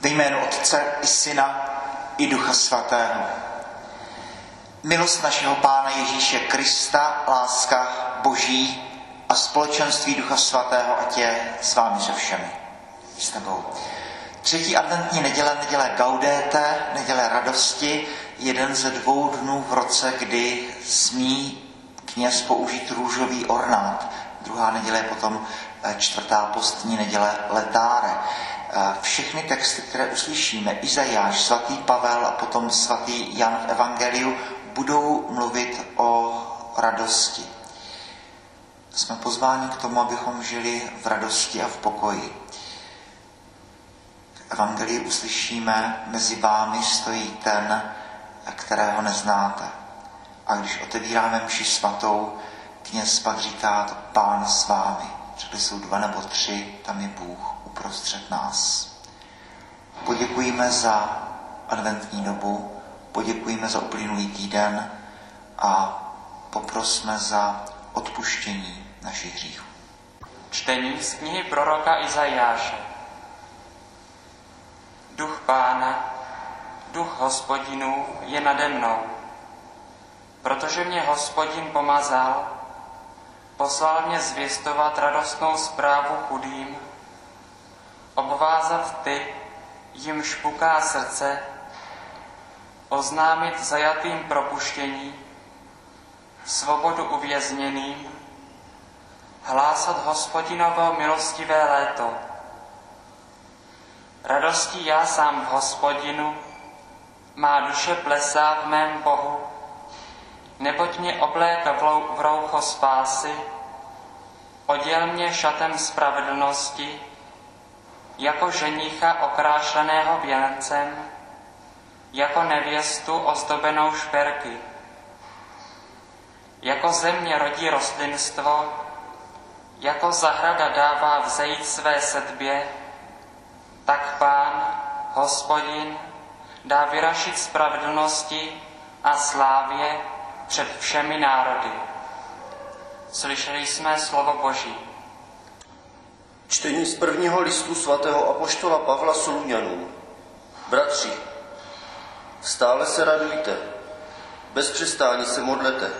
Ve jménu Otce i Syna i Ducha Svatého. Milost našeho Pána Ježíše Krista, láska Boží a společenství Ducha Svatého, ať je s vámi se všemi. S tebou. Třetí adventní neděle, neděle Gaudete, neděle radosti, jeden ze dvou dnů v roce, kdy smí kněz použít růžový ornát. Druhá neděle je potom eh, čtvrtá postní neděle letáre. Eh, všechny texty, které uslyšíme, Izajáš, svatý Pavel a potom svatý Jan v Evangeliu, budou mluvit o radosti. Jsme pozváni k tomu, abychom žili v radosti a v pokoji. V Evangelii uslyšíme, mezi vámi stojí ten, kterého neznáte. A když otevíráme mši svatou, kněz pak říká, pán s vámi. Řekli jsou dva nebo tři, tam je Bůh uprostřed nás. Poděkujeme za adventní dobu, poděkujeme za uplynulý týden a poprosme za odpuštění našich hříchů. Čtení z knihy proroka Izajáše. Duch pána, duch hospodinů je nade mnou, protože mě hospodin pomazal, poslal mě zvěstovat radostnou zprávu chudým, obvázat ty, jim špuká srdce, oznámit zajatým propuštění, svobodu uvězněným, hlásat hospodinovo milostivé léto. Radostí já sám v hospodinu, má duše plesá v mém Bohu, neboť mě obléka v roucho spásy, oděl mě šatem spravedlnosti, jako ženicha okrášleného věncem, jako nevěstu ozdobenou šperky. Jako země rodí rostlinstvo, jako zahrada dává vzejít své sedbě, tak pán, hospodin, dá vyrašit spravedlnosti a slávě před všemi národy. Slyšeli jsme slovo Boží. Čtení z prvního listu svatého apoštola Pavla Soluňanů. Bratři, stále se radujte, bez přestání se modlete,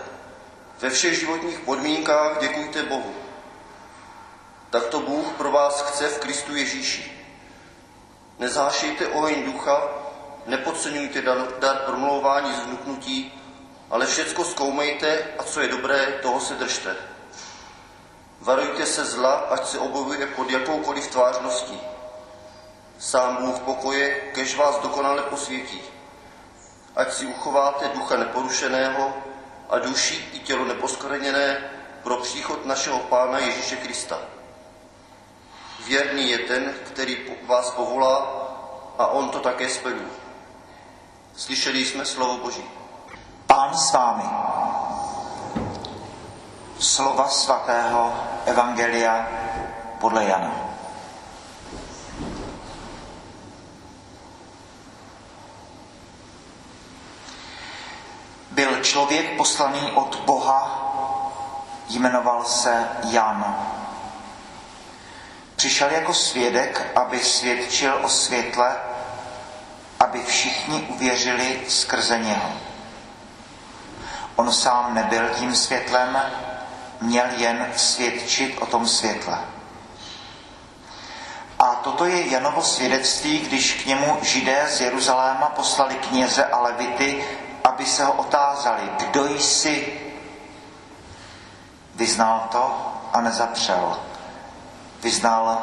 ve všech životních podmínkách děkujte Bohu. Tak to Bůh pro vás chce v Kristu Ježíši. Nezášejte oheň ducha, nepodceňujte dar, dar promlouvání z vnuknutí, ale všecko zkoumejte a co je dobré, toho se držte. Varujte se zla, ať se objevuje pod jakoukoliv tvářností. Sám Bůh pokoje, kež vás dokonale posvětí. Ať si uchováte ducha neporušeného a duši i tělo neposkvrněné pro příchod našeho Pána Ježíše Krista. Věrný je ten, který vás povolá a on to také splní. Slyšeli jsme slovo Boží. Pán s vámi. Slova svatého Evangelia podle Jana. Byl člověk poslaný od Boha, jmenoval se Jan. Přišel jako svědek, aby svědčil o světle, aby všichni uvěřili skrze něho. On sám nebyl tím světlem, měl jen svědčit o tom světle. A toto je Janovo svědectví, když k němu židé z Jeruzaléma poslali kněze a levity, aby se ho otázali, kdo jsi. Vyznal to a nezapřel. Vyznal,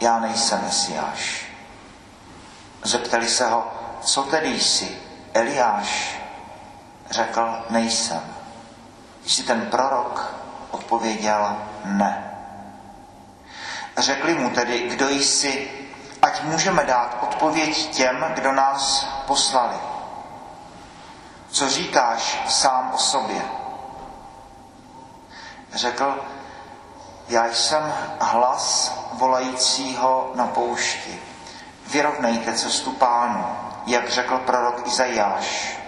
já nejsem Mesiáš. Zeptali se ho, co tedy jsi, Eliáš? Řekl, nejsem. Jsi ten prorok? Odpověděl, ne. Řekli mu tedy, kdo jsi, ať můžeme dát odpověď těm, kdo nás poslali. Co říkáš sám o sobě? Řekl, já jsem hlas volajícího na poušti. Vyrovnejte cestu pánu, jak řekl prorok Izajáš.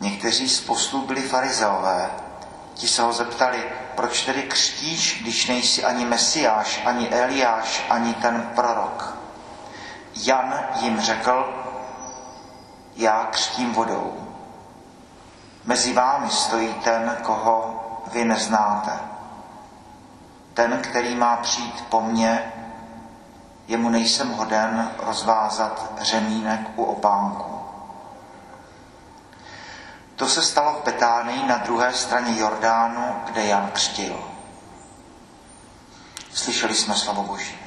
Někteří z poslů byli farizeové, Ti se ho zeptali, proč tedy křtíš, když nejsi ani Mesiáš, ani Eliáš, ani ten prorok. Jan jim řekl, já křtím vodou. Mezi vámi stojí ten, koho vy neznáte. Ten, který má přijít po mně, jemu nejsem hoden rozvázat řemínek u opánku. To se stalo v Betánii na druhé straně Jordánu, kde Jan křtil. Slyšeli jsme slovo Boží.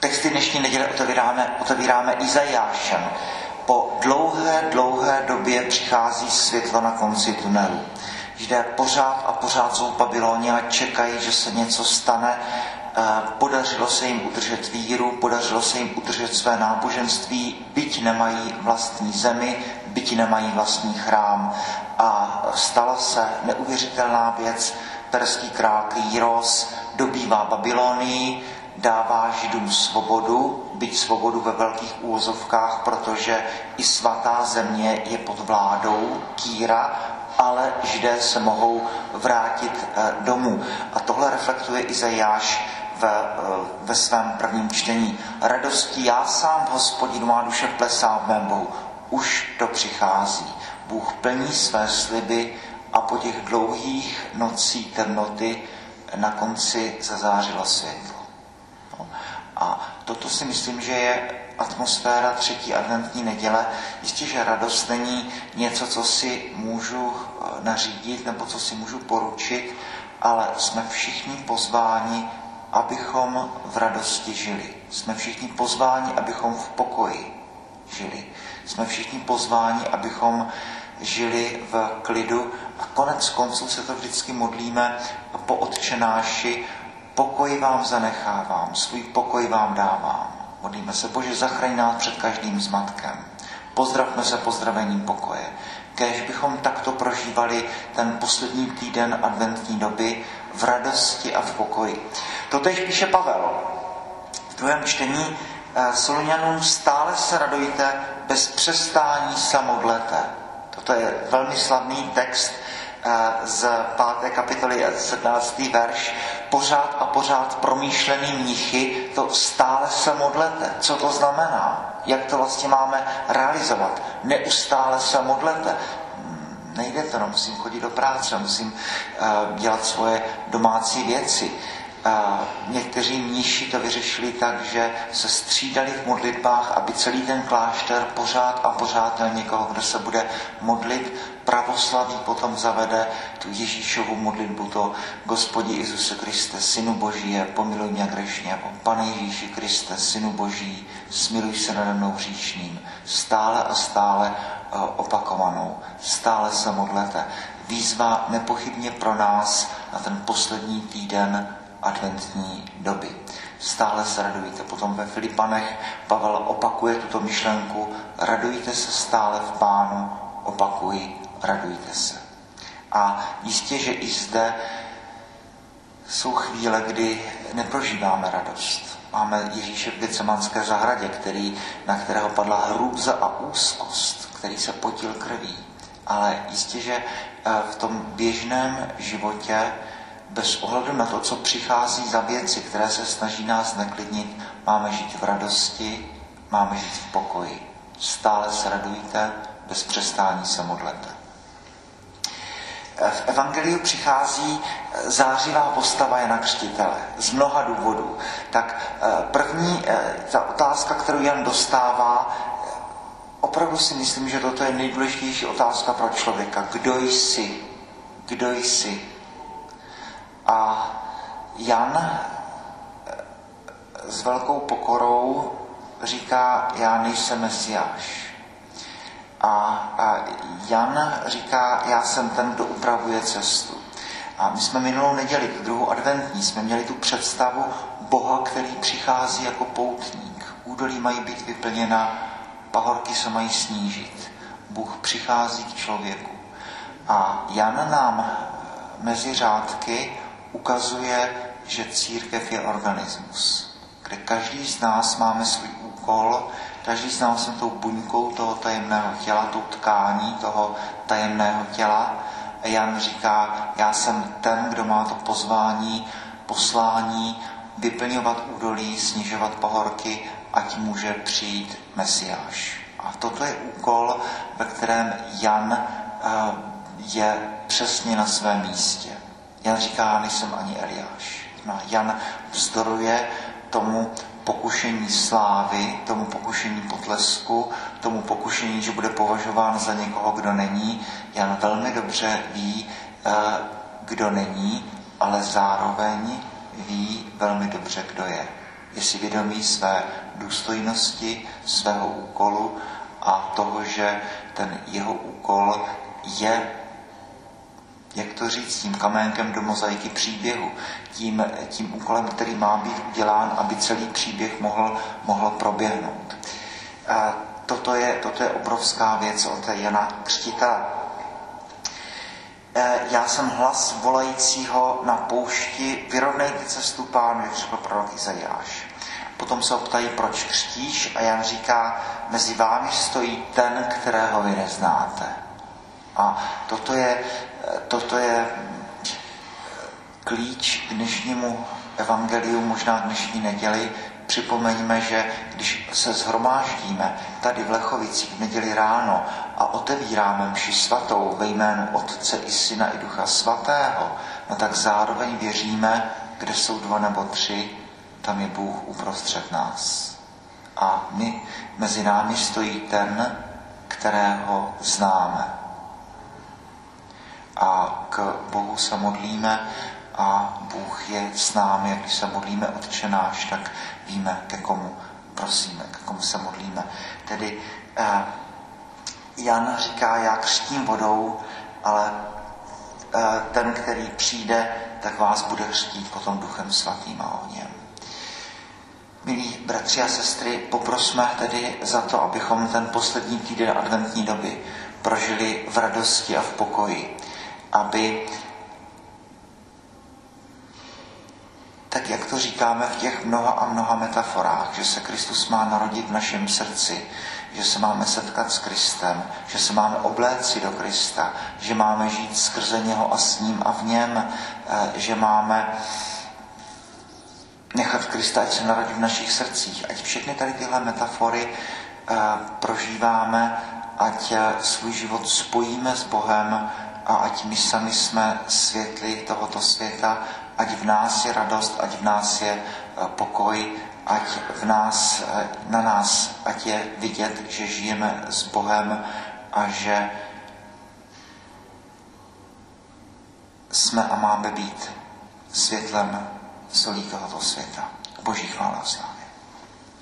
Texty dnešní neděle otevíráme, otevíráme Izajášem. Po dlouhé, dlouhé době přichází světlo na konci tunelu. Jde pořád a pořád jsou Babyloně a čekají, že se něco stane. Eh, podařilo se jim udržet víru, podařilo se jim udržet své náboženství, byť nemají vlastní zemi, byť nemají vlastní chrám. A stala se neuvěřitelná věc. Perský král Kýros dobývá Babylonii, dává Židům svobodu, byť svobodu ve velkých úvozovkách, protože i svatá země je pod vládou Kýra, ale Židé se mohou vrátit eh, domů. A tohle reflektuje Izajáš ve, eh, ve svém prvním čtení. Radostí já sám v hospodinu má duše plesá v mém Bohu. Už to přichází. Bůh plní své sliby a po těch dlouhých nocích temnoty na konci zazářilo světlo. A toto si myslím, že je atmosféra třetí adventní neděle. Jistě, že radost není něco, co si můžu eh, nařídit nebo co si můžu poručit, ale jsme všichni pozváni, abychom v radosti žili. Jsme všichni pozváni, abychom v pokoji žili. Jsme všichni pozváni, abychom žili v klidu a konec konců se to vždycky modlíme po odčenáši Pokoj vám zanechávám, svůj pokoj vám dávám. Modlíme se, Bože, zachraň nás před každým zmatkem. Pozdravme se pozdravením pokoje. Kéž bychom takto prožívali ten poslední týden adventní doby v radosti a v pokoji. Totež píše Pavel. V druhém čtení eh, Solunianům stále se radujte, bez přestání se modlete. Toto je velmi slavný text z 5. kapitoly 17. verš, pořád a pořád promýšlený mnichy, to stále se modlete. Co to znamená? Jak to vlastně máme realizovat? Neustále se modlete. Nejde to, no, musím chodit do práce, musím uh, dělat svoje domácí věci. A někteří mniši to vyřešili tak, že se střídali v modlitbách, aby celý ten klášter pořád a pořád měl někoho, kdo se bude modlit. Pravoslaví potom zavede tu Ježíšovu modlitbu, to Gospodi Jezuse Kriste, Synu Boží, pomiluj mě hřešně, Pane Ježíši Kriste, Synu Boží, smiluj se nade mnou hříšným, stále a stále eh, opakovanou, stále se modlete. Výzva nepochybně pro nás na ten poslední týden adventní doby. Stále se radujte. Potom ve Filipanech Pavel opakuje tuto myšlenku. Radujte se stále v pánu, opakuji, radujte se. A jistě, že i zde jsou chvíle, kdy neprožíváme radost. Máme Ježíše v Gecemanské zahradě, který, na kterého padla hrůza a úzkost, který se potil krví. Ale jistě, že eh, v tom běžném životě bez ohledu na to, co přichází za věci, které se snaží nás neklidnit, máme žít v radosti, máme žít v pokoji. Stále se radujte, bez přestání se modlete. V Evangeliu přichází zářivá postava Jana Křtitele z mnoha důvodů. Tak eh, první, eh, ta otázka, kterou Jan dostává, opravdu si myslím, že toto je nejdůležitější otázka pro člověka. Kdo jsi? Kdo jsi? A Jan eh, s velkou pokorou říká, já nejsem Mesiáš. A, Jan říká, já jsem ten, kdo upravuje cestu. A my jsme minulou neděli, druhou adventní, jsme měli tu představu Boha, který přichází jako poutník. Údolí mají být vyplněna, pahorky se mají snížit. Bůh přichází k člověku. A Jan nám mezi řádky ukazuje že církev je organismus, kde každý z nás máme svůj úkol, každý z nás jsme tou buňkou toho tajemného těla, tou tkání toho tajemného těla. A Jan říká, já jsem ten, kdo má to pozvání, poslání, vyplňovat údolí, snižovat pohorky, ať může přijít Mesiáš. A toto je úkol, ve kterém Jan eh, je přesně na svém místě. Jan říká, nejsem ani Eliáš. Jan vzdoruje tomu pokušení slávy, tomu pokušení potlesku, tomu pokušení, že bude považován za někoho, kdo není. Jan velmi dobře ví, eh, kdo není, ale zároveň ví velmi dobře, kdo je. Je si vědomý své důstojnosti, svého úkolu a toho, že ten jeho úkol je jak to říct, tím kaménkem do mozaiky příběhu, tím, tím úkolem, který má být udělán, aby celý příběh mohl, mohl proběhnout. A toto, je, toto je obrovská věc od Jana Křtitele. E, já jsem hlas volajícího na poušti, vyrovnejte cestu pánu, jak řekl prorok Izajáš. Potom se ho ptají, proč křtíš a Jan říká, mezi vámi stojí ten, kterého vy neznáte. A toto je, toto je klíč k dnešnímu evangeliu, možná dnešní neděli. Připomeňme, že když se zhromáždíme tady v Lechovicích v neděli ráno a otevíráme mši svatou ve jménu Otce i Syna i Ducha Svatého, no tak zároveň věříme, kde jsou dva nebo tři, tam je Bůh uprostřed nás. A my, mezi námi stojí ten, kterého známe a k Bohu se modlíme a Bůh je s námi. A když se modlíme odčenáš, tak víme, ke komu prosíme, ke komu se modlíme. Tedy eh, Jan říká, já křtím vodou, ale eh, ten, který přijde, tak vás bude křtít potom duchem svatým a ohněm. Milí bratři a sestry, poprosme tedy za to, abychom ten poslední týden adventní doby prožili v radosti a v pokoji aby tak jak to říkáme v těch mnoha a mnoha metaforách, že se Kristus má narodit v našem srdci, že se máme setkat s Kristem, že se máme obléci do Krista, že máme žít skrze něho a s ním a v něm, eh, že máme nechat Krista, ať se narodí v našich srdcích. Ať všechny tady tyhle metafory eh, prožíváme, ať eh, svůj život spojíme s Bohem, a ať my sami jsme světli tohoto světa, ať v nás je radost, ať v nás je eh, pokoj, ať v nás, eh, na nás, ať je vidět, že žijeme s Bohem a že jsme a máme být světlem solí tohoto světa. Boží chvála.